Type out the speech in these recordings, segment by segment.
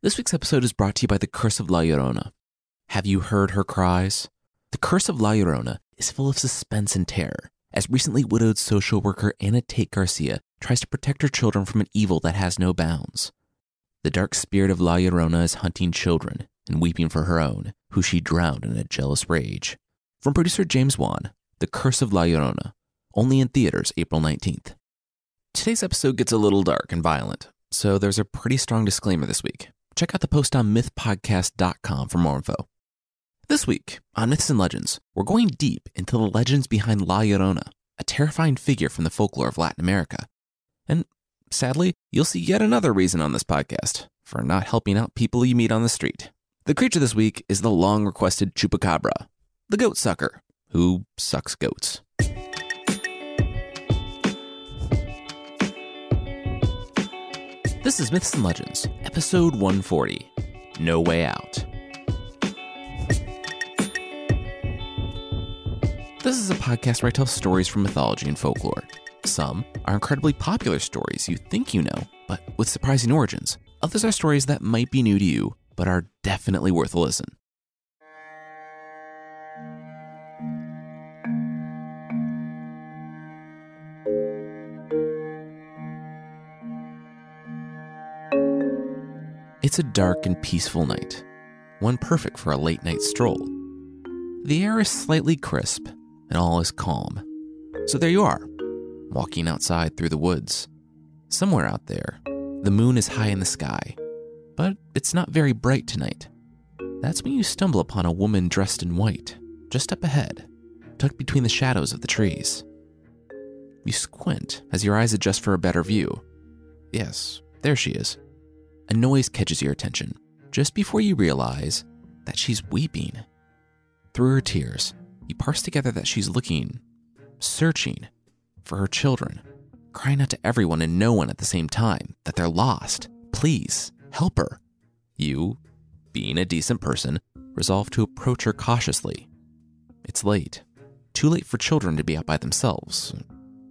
This week's episode is brought to you by The Curse of La Llorona. Have you heard her cries? The Curse of La Llorona is full of suspense and terror, as recently widowed social worker Anna Tate Garcia tries to protect her children from an evil that has no bounds. The dark spirit of La Llorona is hunting children and weeping for her own, who she drowned in a jealous rage. From producer James Wan, The Curse of La Llorona, only in theaters April 19th. Today's episode gets a little dark and violent, so there's a pretty strong disclaimer this week. Check out the post on mythpodcast.com for more info. This week on Myths and Legends, we're going deep into the legends behind La Llorona, a terrifying figure from the folklore of Latin America. And sadly, you'll see yet another reason on this podcast for not helping out people you meet on the street. The creature this week is the long requested chupacabra, the goat sucker, who sucks goats. This is Myths and Legends, episode 140 No Way Out. This is a podcast where I tell stories from mythology and folklore. Some are incredibly popular stories you think you know, but with surprising origins. Others are stories that might be new to you, but are definitely worth a listen. It's a dark and peaceful night, one perfect for a late night stroll. The air is slightly crisp, and all is calm. So there you are, walking outside through the woods. Somewhere out there, the moon is high in the sky, but it's not very bright tonight. That's when you stumble upon a woman dressed in white, just up ahead, tucked between the shadows of the trees. You squint as your eyes adjust for a better view. Yes, there she is. A noise catches your attention just before you realize that she's weeping. Through her tears, you parse together that she's looking, searching for her children, crying out to everyone and no one at the same time that they're lost. Please help her. You, being a decent person, resolve to approach her cautiously. It's late. Too late for children to be out by themselves.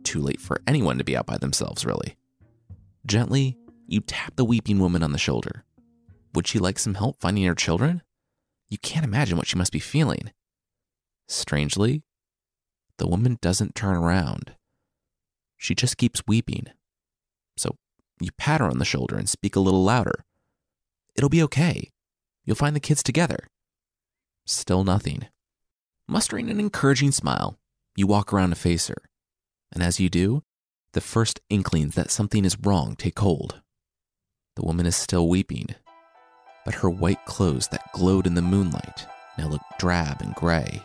Too late for anyone to be out by themselves, really. Gently, you tap the weeping woman on the shoulder. Would she like some help finding her children? You can't imagine what she must be feeling. Strangely, the woman doesn't turn around. She just keeps weeping. So you pat her on the shoulder and speak a little louder. It'll be okay. You'll find the kids together. Still nothing. Mustering an encouraging smile, you walk around to face her. And as you do, the first inklings that something is wrong take hold. The woman is still weeping, but her white clothes that glowed in the moonlight now look drab and gray.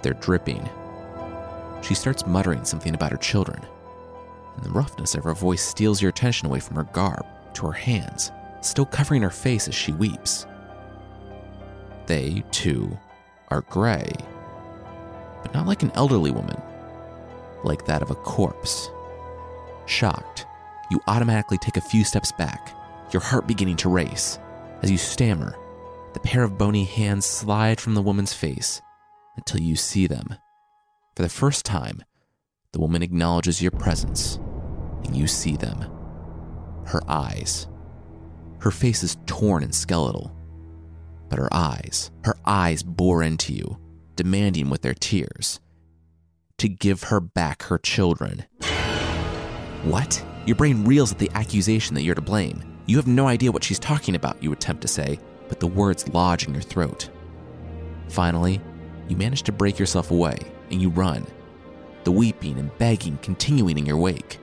They're dripping. She starts muttering something about her children, and the roughness of her voice steals your attention away from her garb to her hands, still covering her face as she weeps. They, too, are gray, but not like an elderly woman, like that of a corpse. Shocked, you automatically take a few steps back, your heart beginning to race. As you stammer, the pair of bony hands slide from the woman's face until you see them. For the first time, the woman acknowledges your presence, and you see them. Her eyes. Her face is torn and skeletal, but her eyes, her eyes bore into you, demanding with their tears to give her back her children. What? Your brain reels at the accusation that you're to blame. You have no idea what she's talking about, you attempt to say, but the words lodge in your throat. Finally, you manage to break yourself away and you run, the weeping and begging continuing in your wake.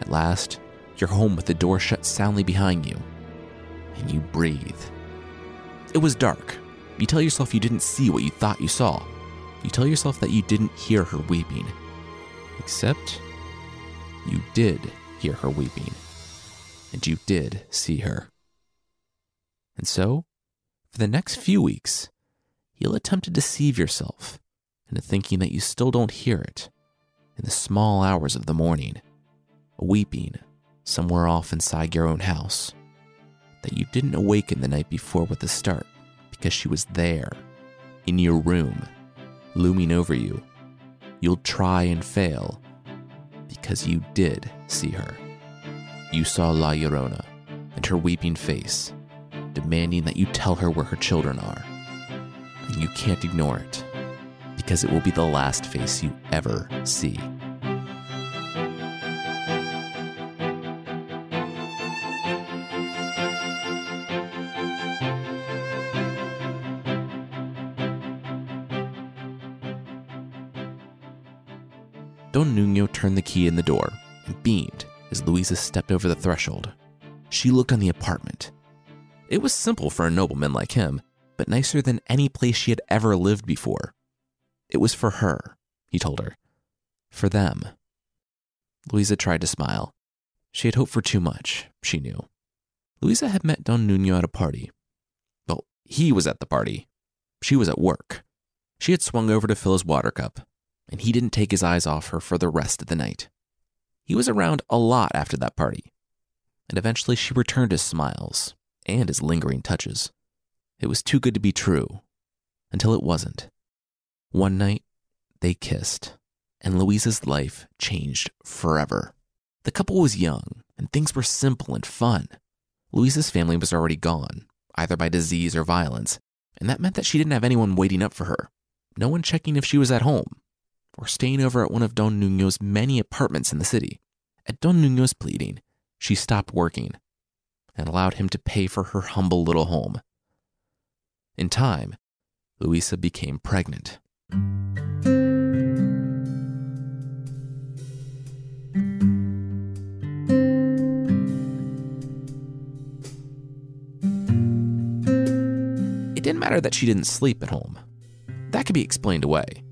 At last, you're home with the door shut soundly behind you, and you breathe. It was dark. You tell yourself you didn't see what you thought you saw. You tell yourself that you didn't hear her weeping. Except, you did hear her weeping, and you did see her. And so, for the next few weeks, you'll attempt to deceive yourself into thinking that you still don't hear it in the small hours of the morning, weeping somewhere off inside your own house, that you didn't awaken the night before with a start because she was there, in your room, looming over you. You'll try and fail because you did see her. You saw La Llorona and her weeping face demanding that you tell her where her children are. And you can't ignore it, because it will be the last face you ever see. Don Nuno turned the key in the door and beamed as Luisa stepped over the threshold. She looked on the apartment. It was simple for a nobleman like him, but nicer than any place she had ever lived before. It was for her, he told her. For them. Luisa tried to smile. She had hoped for too much, she knew. Luisa had met Don Nuno at a party. Well, he was at the party. She was at work. She had swung over to fill his water cup, and he didn't take his eyes off her for the rest of the night. He was around a lot after that party, and eventually she returned his smiles and his lingering touches. It was too good to be true, until it wasn't. One night, they kissed, and Louisa's life changed forever. The couple was young, and things were simple and fun. Louisa's family was already gone, either by disease or violence, and that meant that she didn't have anyone waiting up for her, no one checking if she was at home, or staying over at one of Don Nuno's many apartments in the city. At Don Nuno's pleading, she stopped working and allowed him to pay for her humble little home. In time, Luisa became pregnant. It didn't matter that she didn't sleep at home. That could be explained away.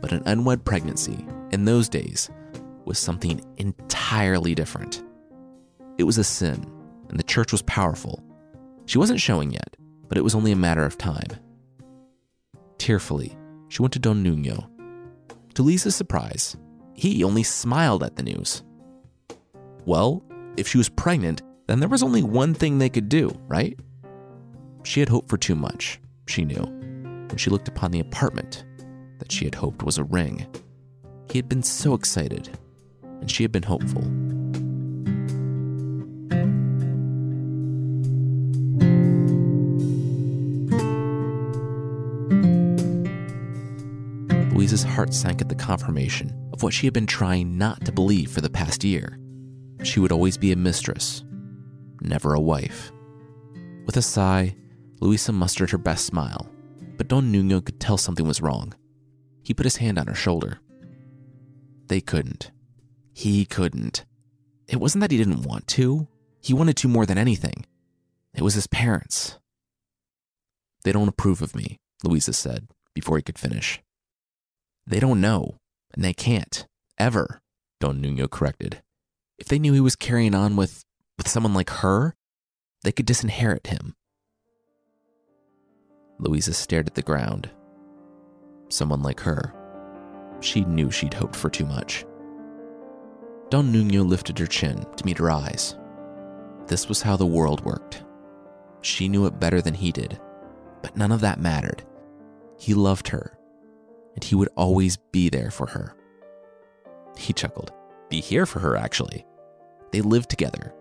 But an unwed pregnancy in those days was something entirely different. It was a sin, and the church was powerful. She wasn't showing yet, but it was only a matter of time. Tearfully, she went to Don Nuno. To Luisa's surprise, he only smiled at the news. Well, if she was pregnant, then there was only one thing they could do, right? She had hoped for too much, she knew, when she looked upon the apartment that she had hoped was a ring. He had been so excited, and she had been hopeful. Louisa's heart sank at the confirmation of what she had been trying not to believe for the past year. She would always be a mistress, never a wife. With a sigh, Louisa mustered her best smile, but Don Nuno could tell something was wrong. He put his hand on her shoulder. They couldn't. He couldn't. It wasn't that he didn't want to, he wanted to more than anything. It was his parents. They don't approve of me, Louisa said before he could finish. They don't know, and they can't, ever, Don Nuno corrected. If they knew he was carrying on with, with someone like her, they could disinherit him. Louisa stared at the ground. Someone like her. She knew she'd hoped for too much. Don Nuno lifted her chin to meet her eyes. This was how the world worked. She knew it better than he did, but none of that mattered. He loved her, and he would always be there for her. He chuckled. Be here for her, actually. They lived together.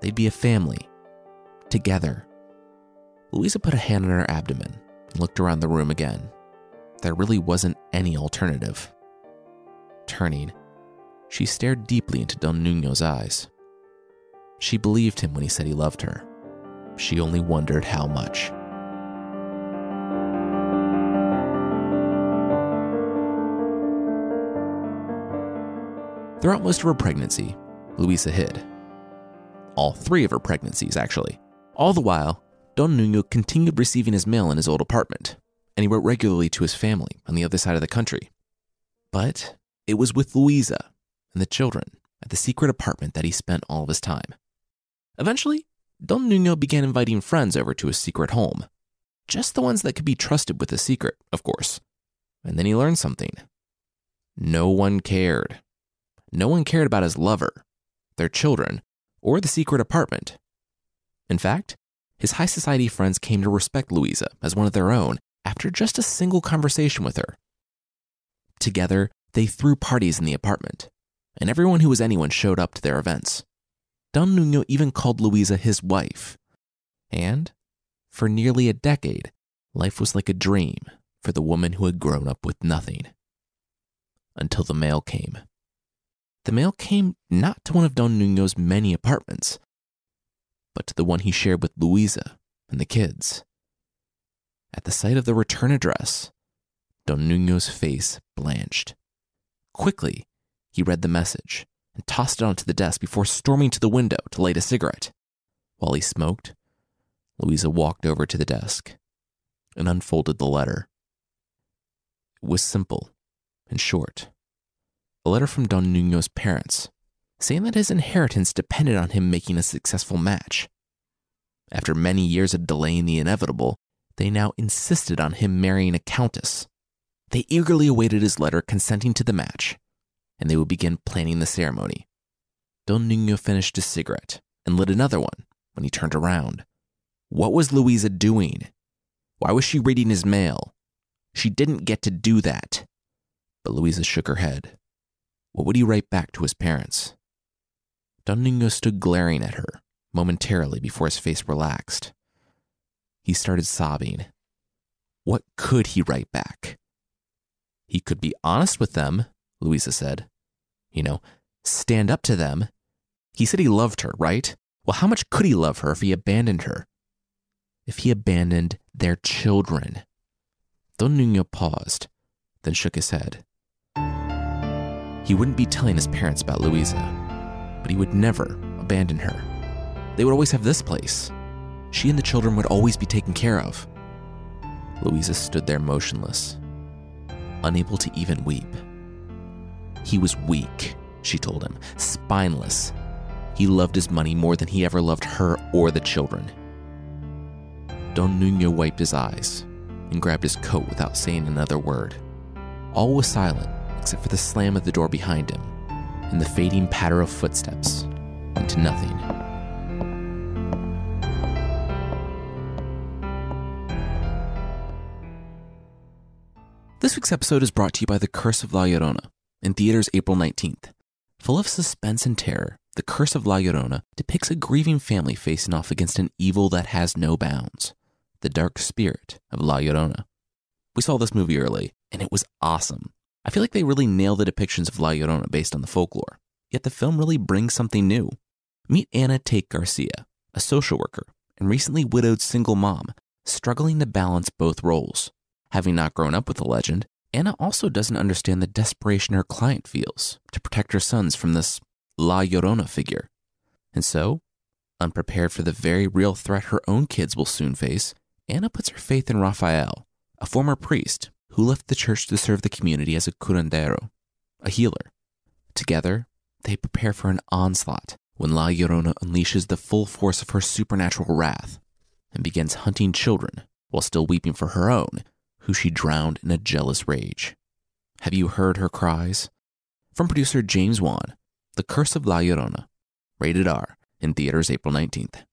They'd be a family. Together. Louisa put a hand on her abdomen and looked around the room again. There really wasn't any alternative. Turning, she stared deeply into Don Nuno's eyes. She believed him when he said he loved her. She only wondered how much. Throughout most of her pregnancy, Luisa hid. All three of her pregnancies, actually. All the while, Don Nuno continued receiving his mail in his old apartment, and he wrote regularly to his family on the other side of the country. But it was with Louisa and the children at the secret apartment that he spent all of his time. Eventually, Don Nuno began inviting friends over to his secret home. Just the ones that could be trusted with a secret, of course. And then he learned something. No one cared. No one cared about his lover, their children, or the secret apartment. In fact, his high society friends came to respect Louisa as one of their own after just a single conversation with her. Together, they threw parties in the apartment, and everyone who was anyone showed up to their events. Don Nuno even called Louisa his wife. And for nearly a decade, life was like a dream for the woman who had grown up with nothing. Until the mail came. The mail came not to one of Don Nuno's many apartments, but to the one he shared with Luisa and the kids. At the sight of the return address, Don Nuno's face blanched. Quickly, he read the message and tossed it onto the desk before storming to the window to light a cigarette. While he smoked, Luisa walked over to the desk and unfolded the letter. It was simple and short. A letter from Don Nuno's parents saying that his inheritance depended on him making a successful match. After many years of delaying the inevitable, they now insisted on him marrying a countess. They eagerly awaited his letter consenting to the match, and they would begin planning the ceremony. Don Nuno finished his cigarette and lit another one when he turned around. What was Louisa doing? Why was she reading his mail? She didn't get to do that. But Louisa shook her head. What would he write back to his parents? Don Nuno stood glaring at her momentarily before his face relaxed. He started sobbing. What could he write back? He could be honest with them, Luisa said. You know, stand up to them. He said he loved her, right? Well, how much could he love her if he abandoned her? If he abandoned their children? Don Nuno paused, then shook his head. He wouldn't be telling his parents about Luisa, but he would never abandon her. They would always have this place. She and the children would always be taken care of. Louisa stood there motionless, unable to even weep. He was weak, she told him, spineless. He loved his money more than he ever loved her or the children. Don Nuno wiped his eyes and grabbed his coat without saying another word. All was silent except for the slam of the door behind him and the fading patter of footsteps into nothing. This week's episode is brought to you by The Curse of La Llorona in theaters April 19th. Full of suspense and terror, The Curse of La Llorona depicts a grieving family facing off against an evil that has no bounds the dark spirit of La Llorona. We saw this movie early, and it was awesome. I feel like they really nail the depictions of La Llorona based on the folklore, yet the film really brings something new. Meet Anna Tate Garcia, a social worker and recently widowed single mom, struggling to balance both roles. Having not grown up with the legend, Anna also doesn't understand the desperation her client feels to protect her sons from this La Llorona figure. And so, unprepared for the very real threat her own kids will soon face, Anna puts her faith in Rafael, a former priest who left the church to serve the community as a curandero, a healer. Together, they prepare for an onslaught when La Llorona unleashes the full force of her supernatural wrath and begins hunting children while still weeping for her own who she drowned in a jealous rage. Have you heard her cries? From producer James Wan, The Curse of La Llorona, rated R, in theaters April 19th.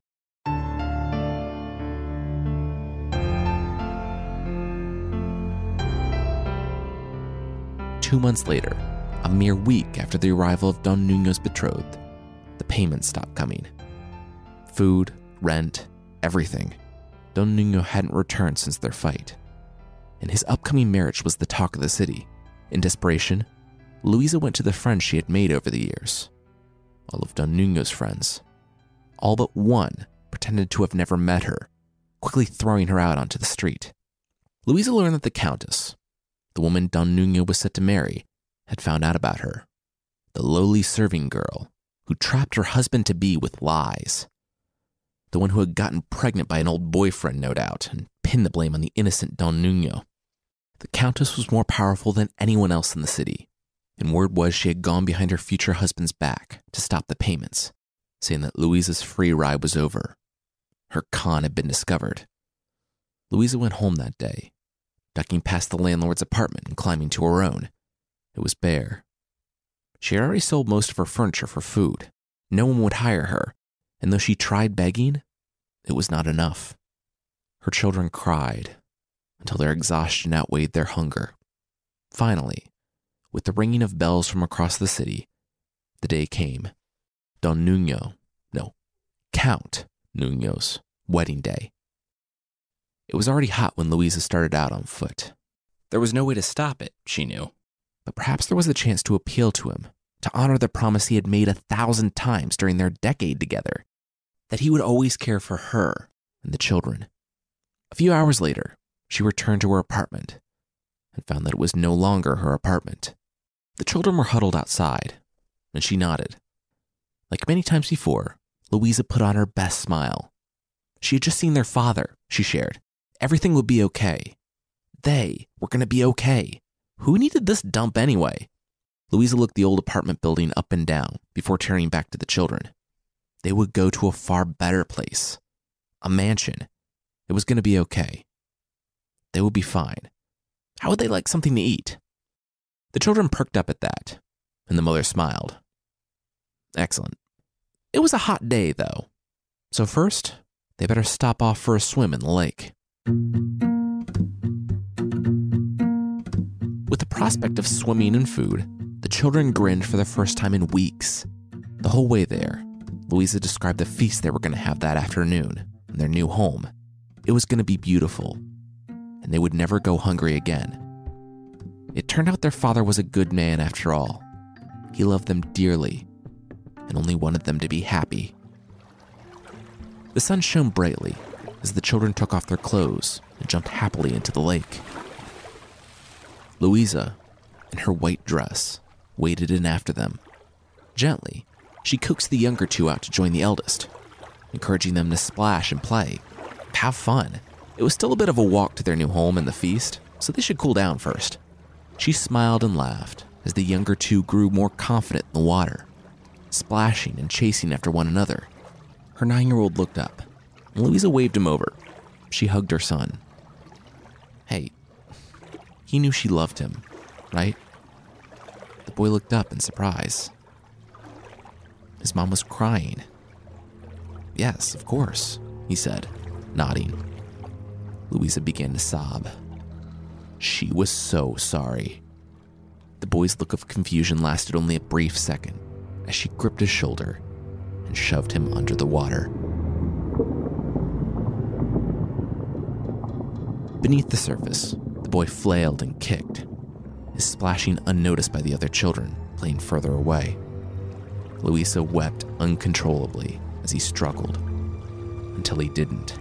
Two months later, a mere week after the arrival of Don Nuno's betrothed, the payments stopped coming. Food, rent, everything. Don Nuno hadn't returned since their fight and his upcoming marriage was the talk of the city. In desperation, Louisa went to the friends she had made over the years. All of Don Nuno's friends. All but one pretended to have never met her, quickly throwing her out onto the street. Louisa learned that the Countess, the woman Don Nuno was set to marry, had found out about her. The lowly serving girl who trapped her husband to be with lies. The one who had gotten pregnant by an old boyfriend, no doubt, and pinned the blame on the innocent Don Nuno. The Countess was more powerful than anyone else in the city, and word was she had gone behind her future husband's back to stop the payments, saying that Louisa's free ride was over. Her con had been discovered. Louisa went home that day, ducking past the landlord's apartment and climbing to her own. It was bare. She had already sold most of her furniture for food. No one would hire her, and though she tried begging, it was not enough. Her children cried until their exhaustion outweighed their hunger. Finally, with the ringing of bells from across the city, the day came. Don Nuno, no, Count Nuno's wedding day. It was already hot when Louisa started out on foot. There was no way to stop it, she knew. But perhaps there was a chance to appeal to him, to honor the promise he had made a thousand times during their decade together that he would always care for her and the children. A few hours later, she returned to her apartment and found that it was no longer her apartment. The children were huddled outside, and she nodded. Like many times before, Louisa put on her best smile. She had just seen their father, she shared. Everything would be okay. They were going to be okay. Who needed this dump anyway? Louisa looked the old apartment building up and down before turning back to the children. They would go to a far better place, a mansion. It was going to be okay. They would be fine. How would they like something to eat? The children perked up at that, and the mother smiled. Excellent. It was a hot day, though. So, first, they better stop off for a swim in the lake. With the prospect of swimming and food, the children grinned for the first time in weeks. The whole way there, Louisa described the feast they were going to have that afternoon in their new home. It was going to be beautiful, and they would never go hungry again. It turned out their father was a good man after all. He loved them dearly and only wanted them to be happy. The sun shone brightly as the children took off their clothes and jumped happily into the lake. Louisa, in her white dress, waded in after them. Gently, she coaxed the younger two out to join the eldest, encouraging them to splash and play, have fun. It was still a bit of a walk to their new home and the feast, so they should cool down first. She smiled and laughed as the younger two grew more confident in the water, splashing and chasing after one another. Her nine year old looked up, and Louisa waved him over. She hugged her son. Hey, he knew she loved him, right? The boy looked up in surprise. His mom was crying. Yes, of course, he said, nodding. Louisa began to sob. She was so sorry. The boy's look of confusion lasted only a brief second as she gripped his shoulder and shoved him under the water. Beneath the surface, the boy flailed and kicked, his splashing unnoticed by the other children playing further away. Louisa wept uncontrollably as he struggled until he didn't.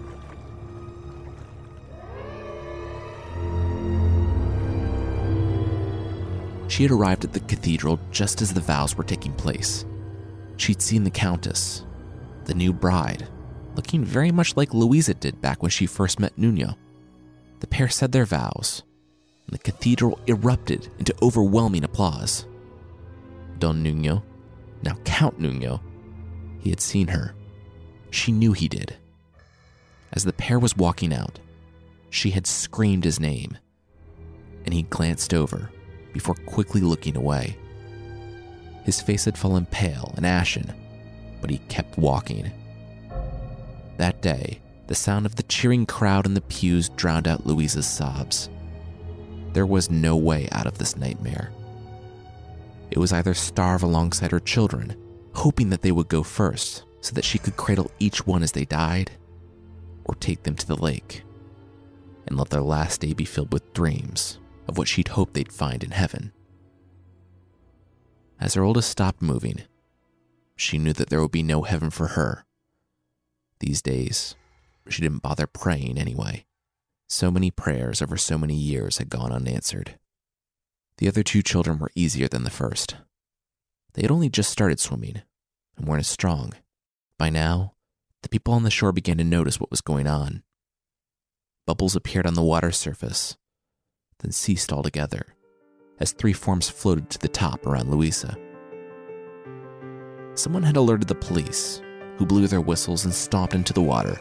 She had arrived at the cathedral just as the vows were taking place. She'd seen the Countess, the new bride, looking very much like Louisa did back when she first met Nuno. The pair said their vows, and the cathedral erupted into overwhelming applause. Don Nuno, now Count Nuno, he had seen her. She knew he did. As the pair was walking out, she had screamed his name, and he glanced over before quickly looking away. His face had fallen pale and ashen, but he kept walking. That day, the sound of the cheering crowd in the pews drowned out Louisa's sobs. There was no way out of this nightmare. It was either starve alongside her children, hoping that they would go first so that she could cradle each one as they died, or take them to the lake and let their last day be filled with dreams of what she'd hoped they'd find in heaven. As her oldest stopped moving, she knew that there would be no heaven for her. These days, she didn't bother praying anyway. So many prayers over so many years had gone unanswered. The other two children were easier than the first. They had only just started swimming and weren't as strong. By now, the people on the shore began to notice what was going on. Bubbles appeared on the water surface, then ceased altogether as three forms floated to the top around Louisa. Someone had alerted the police, who blew their whistles and stomped into the water,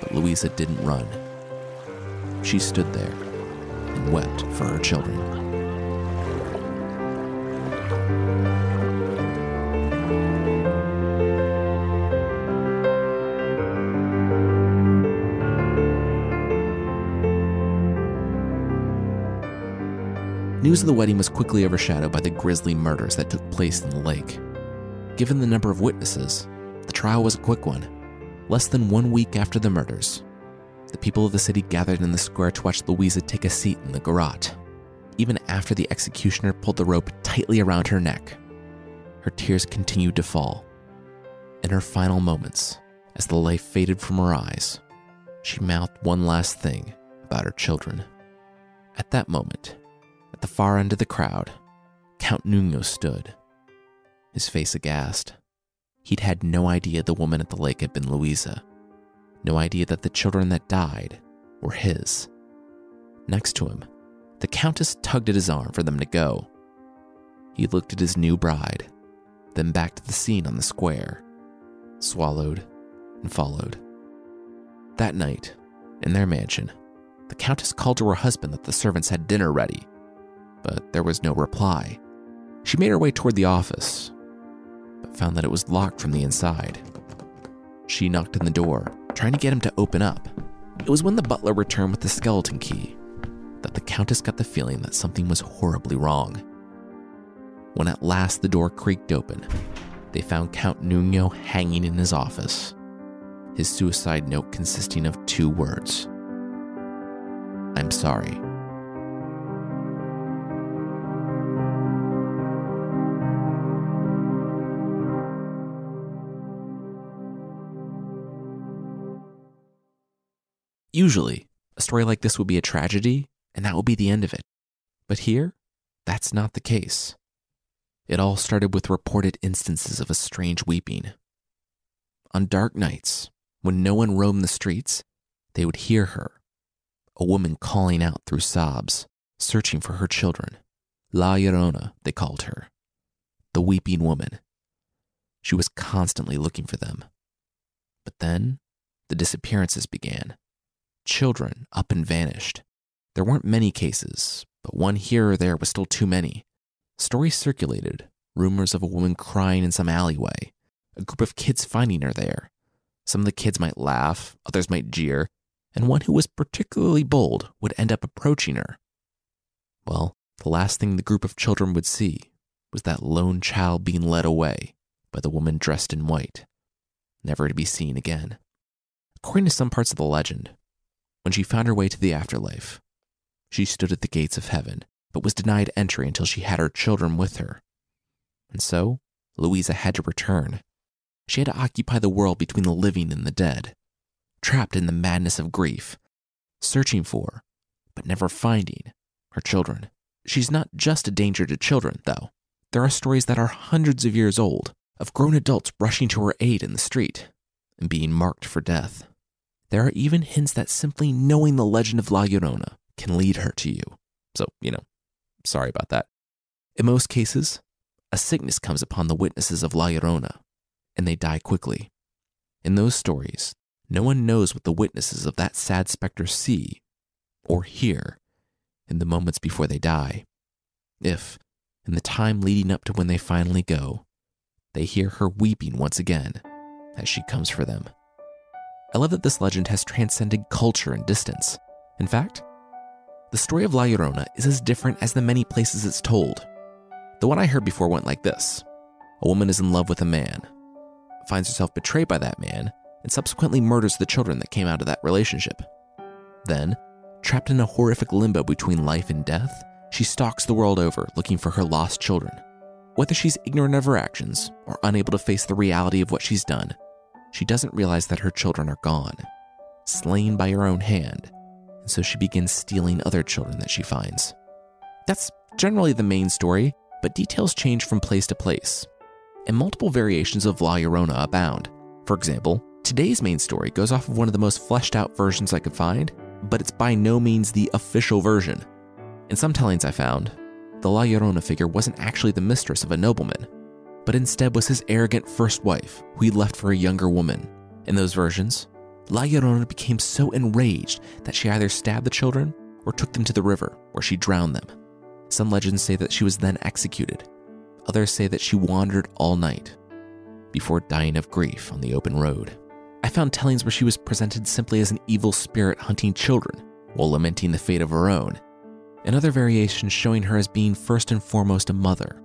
but Louisa didn't run. She stood there and wept for her children. News of the wedding was quickly overshadowed by the grisly murders that took place in the lake. Given the number of witnesses, the trial was a quick one. Less than one week after the murders, the people of the city gathered in the square to watch Louisa take a seat in the garrote, even after the executioner pulled the rope tightly around her neck. Her tears continued to fall. In her final moments, as the life faded from her eyes, she mouthed one last thing about her children. At that moment, at the far end of the crowd, Count Nuno stood, his face aghast. He'd had no idea the woman at the lake had been Louisa, no idea that the children that died were his. Next to him, the Countess tugged at his arm for them to go. He looked at his new bride, then back to the scene on the square, swallowed, and followed. That night, in their mansion, the Countess called to her husband that the servants had dinner ready, but there was no reply. She made her way toward the office, but found that it was locked from the inside. She knocked on the door, trying to get him to open up. It was when the butler returned with the skeleton key that the Countess got the feeling that something was horribly wrong. When at last the door creaked open, they found Count Nuno hanging in his office, his suicide note consisting of two words I'm sorry. Usually, a story like this would be a tragedy, and that would be the end of it. But here, that's not the case. It all started with reported instances of a strange weeping. On dark nights, when no one roamed the streets, they would hear her, a woman calling out through sobs, searching for her children. La Llorona, they called her, the weeping woman. She was constantly looking for them. But then the disappearances began. Children up and vanished. There weren't many cases, but one here or there was still too many. Stories circulated, rumors of a woman crying in some alleyway, a group of kids finding her there. Some of the kids might laugh, others might jeer, and one who was particularly bold would end up approaching her. Well, the last thing the group of children would see was that lone child being led away by the woman dressed in white, never to be seen again. According to some parts of the legend, when she found her way to the afterlife, she stood at the gates of heaven, but was denied entry until she had her children with her. And so, Louisa had to return. She had to occupy the world between the living and the dead, trapped in the madness of grief, searching for, but never finding, her children. She's not just a danger to children, though. There are stories that are hundreds of years old of grown adults rushing to her aid in the street and being marked for death. There are even hints that simply knowing the legend of La Llorona can lead her to you. So, you know, sorry about that. In most cases, a sickness comes upon the witnesses of La Llorona, and they die quickly. In those stories, no one knows what the witnesses of that sad specter see or hear in the moments before they die. If, in the time leading up to when they finally go, they hear her weeping once again as she comes for them. I love that this legend has transcended culture and distance. In fact, the story of La Llorona is as different as the many places it's told. The one I heard before went like this A woman is in love with a man, finds herself betrayed by that man, and subsequently murders the children that came out of that relationship. Then, trapped in a horrific limbo between life and death, she stalks the world over looking for her lost children. Whether she's ignorant of her actions or unable to face the reality of what she's done, she doesn't realize that her children are gone, slain by her own hand, and so she begins stealing other children that she finds. That's generally the main story, but details change from place to place, and multiple variations of La Llorona abound. For example, today's main story goes off of one of the most fleshed out versions I could find, but it's by no means the official version. In some tellings I found, the La Llorona figure wasn't actually the mistress of a nobleman, but instead was his arrogant first wife, who he left for a younger woman. In those versions, La Llorona became so enraged that she either stabbed the children or took them to the river, where she drowned them. Some legends say that she was then executed. Others say that she wandered all night before dying of grief on the open road. I found tellings where she was presented simply as an evil spirit hunting children while lamenting the fate of her own, and other variations showing her as being first and foremost a mother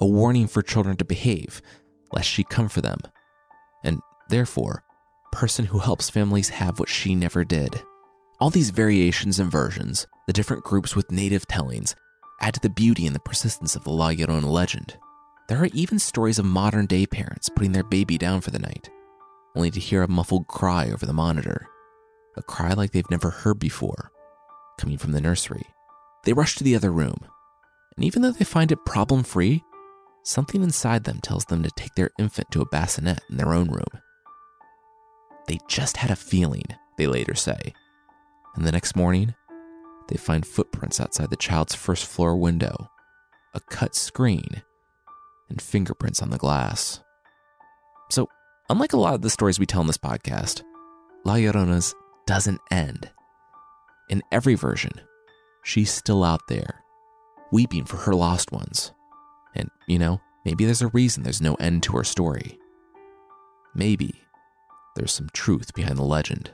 a warning for children to behave, lest she come for them, and therefore person who helps families have what she never did. All these variations and versions, the different groups with native tellings, add to the beauty and the persistence of the La Llorona legend. There are even stories of modern day parents putting their baby down for the night, only to hear a muffled cry over the monitor. A cry like they've never heard before, coming from the nursery. They rush to the other room, and even though they find it problem free, something inside them tells them to take their infant to a bassinet in their own room. They just had a feeling, they later say. And the next morning, they find footprints outside the child's first floor window, a cut screen, and fingerprints on the glass. So, unlike a lot of the stories we tell in this podcast, La Llorona's doesn't end. In every version, she's still out there, weeping for her lost ones. And, you know, maybe there's a reason there's no end to her story. Maybe there's some truth behind the legend.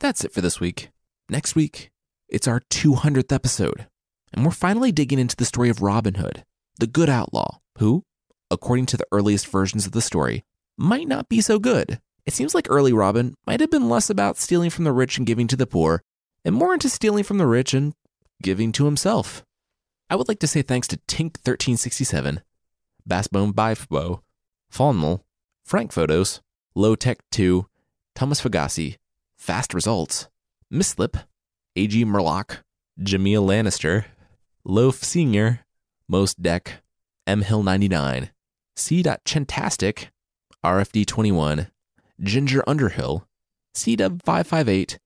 That's it for this week. Next week, it's our 200th episode, and we're finally digging into the story of Robin Hood, the good outlaw, who, according to the earliest versions of the story, might not be so good. It seems like early Robin might have been less about stealing from the rich and giving to the poor, and more into stealing from the rich and giving to himself. I would like to say thanks to Tink1367, Bassbone Bifbo, Faunmal, Frank Photos, Low Tech 2, Thomas Fagasi, Fast Results, Mislip, A.G. Murlock, Jameel Lannister, Loaf Sr., Most Deck, M Hill 99, C.Chentastic, RFD21, Ginger Underhill, C.Dub558,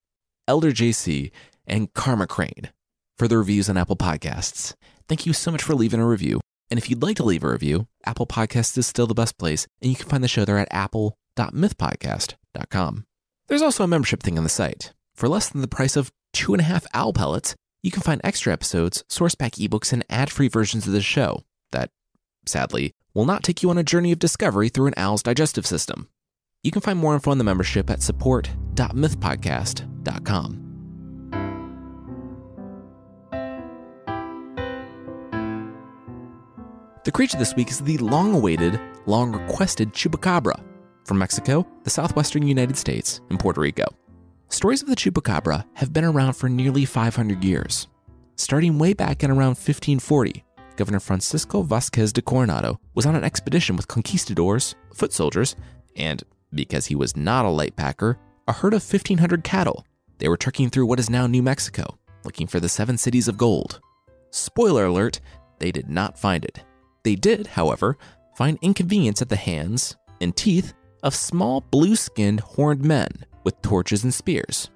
Elder JC, and Karma Crane for the reviews on Apple Podcasts. Thank you so much for leaving a review. And if you'd like to leave a review, Apple Podcasts is still the best place, and you can find the show there at apple.mythpodcast.com. There's also a membership thing on the site. For less than the price of two and a half owl pellets, you can find extra episodes, source pack ebooks, and ad free versions of the show that, sadly, will not take you on a journey of discovery through an owl's digestive system. You can find more info on the membership at support.mythpodcast.com. The creature this week is the long awaited, long requested chupacabra from Mexico, the southwestern United States, and Puerto Rico. Stories of the chupacabra have been around for nearly 500 years. Starting way back in around 1540, Governor Francisco Vasquez de Coronado was on an expedition with conquistadors, foot soldiers, and, because he was not a light packer, a herd of 1,500 cattle. They were trekking through what is now New Mexico, looking for the seven cities of gold. Spoiler alert, they did not find it. They did, however, find inconvenience at the hands and teeth of small blue skinned horned men with torches and spears.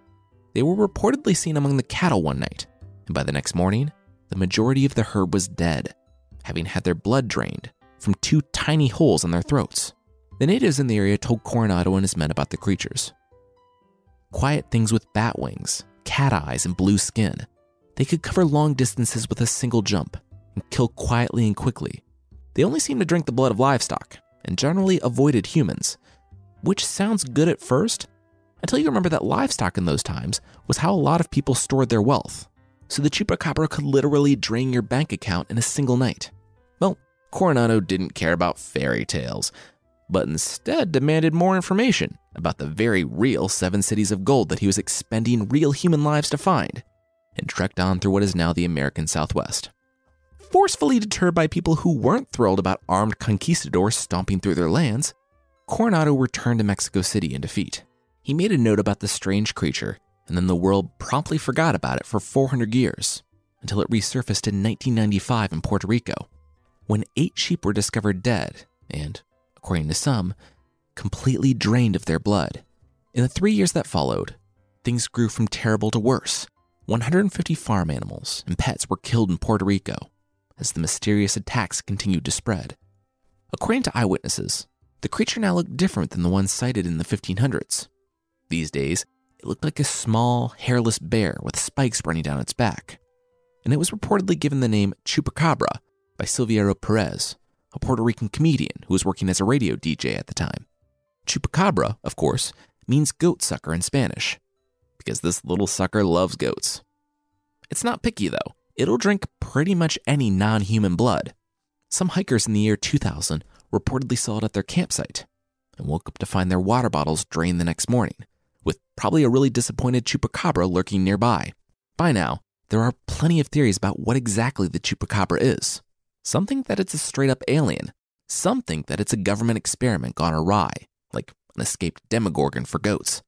They were reportedly seen among the cattle one night, and by the next morning, the majority of the herd was dead, having had their blood drained from two tiny holes in their throats. The natives in the area told Coronado and his men about the creatures. Quiet things with bat wings, cat eyes, and blue skin. They could cover long distances with a single jump and kill quietly and quickly. They only seemed to drink the blood of livestock and generally avoided humans, which sounds good at first until you remember that livestock in those times was how a lot of people stored their wealth. So the chupacabra could literally drain your bank account in a single night. Well, Coronado didn't care about fairy tales, but instead demanded more information about the very real seven cities of gold that he was expending real human lives to find, and trekked on through what is now the American Southwest. Forcefully deterred by people who weren't thrilled about armed conquistadors stomping through their lands, Coronado returned to Mexico City in defeat. He made a note about the strange creature, and then the world promptly forgot about it for 400 years, until it resurfaced in 1995 in Puerto Rico, when eight sheep were discovered dead and, according to some, completely drained of their blood. In the three years that followed, things grew from terrible to worse. 150 farm animals and pets were killed in Puerto Rico as the mysterious attacks continued to spread. According to eyewitnesses, the creature now looked different than the one sighted in the 1500s. These days, it looked like a small, hairless bear with spikes running down its back. And it was reportedly given the name Chupacabra by Silverio Perez, a Puerto Rican comedian who was working as a radio DJ at the time. Chupacabra, of course, means goat sucker in Spanish, because this little sucker loves goats. It's not picky, though. It'll drink pretty much any non human blood. Some hikers in the year 2000 reportedly saw it at their campsite and woke up to find their water bottles drained the next morning, with probably a really disappointed chupacabra lurking nearby. By now, there are plenty of theories about what exactly the chupacabra is. Some think that it's a straight up alien. Some think that it's a government experiment gone awry, like an escaped demogorgon for goats.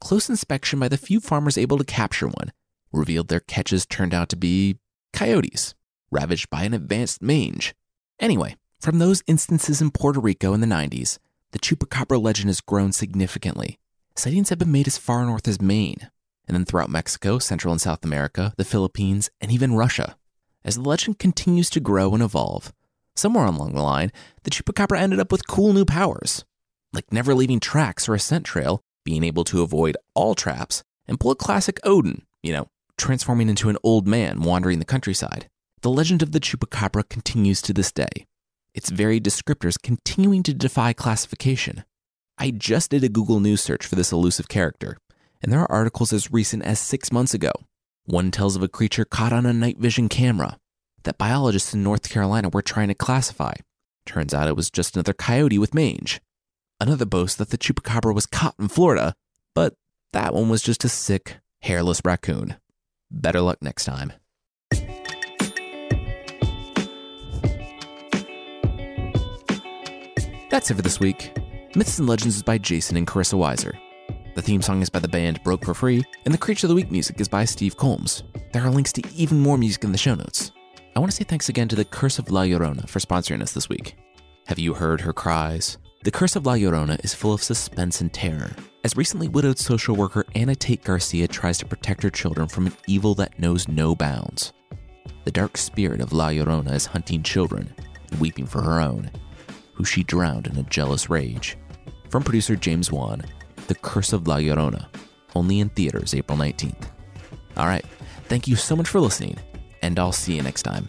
Close inspection by the few farmers able to capture one revealed their catches turned out to be coyotes, ravaged by an advanced mange. Anyway, from those instances in Puerto Rico in the 90s, the chupacabra legend has grown significantly. Sightings have been made as far north as Maine, and then throughout Mexico, Central and South America, the Philippines, and even Russia. As the legend continues to grow and evolve, somewhere along the line, the chupacabra ended up with cool new powers, like never leaving tracks or a scent trail, being able to avoid all traps, and pull a classic Odin, you know, transforming into an old man wandering the countryside. The legend of the chupacabra continues to this day, its varied descriptors continuing to defy classification. I just did a Google News search for this elusive character, and there are articles as recent as six months ago. One tells of a creature caught on a night vision camera that biologists in North Carolina were trying to classify. Turns out it was just another coyote with mange. Another boasts that the chupacabra was caught in Florida, but that one was just a sick, hairless raccoon. Better luck next time. That's it for this week. Myths and Legends is by Jason and Carissa Weiser. The theme song is by the band Broke for Free, and the Creature of the Week music is by Steve Combs. There are links to even more music in the show notes. I want to say thanks again to the Curse of La Llorona for sponsoring us this week. Have you heard her cries? The Curse of La Llorona is full of suspense and terror, as recently widowed social worker Anna Tate Garcia tries to protect her children from an evil that knows no bounds. The dark spirit of La Llorona is hunting children, and weeping for her own, who she drowned in a jealous rage. From producer James Wan, The Curse of La Llorona, only in theaters April 19th. All right, thank you so much for listening, and I'll see you next time.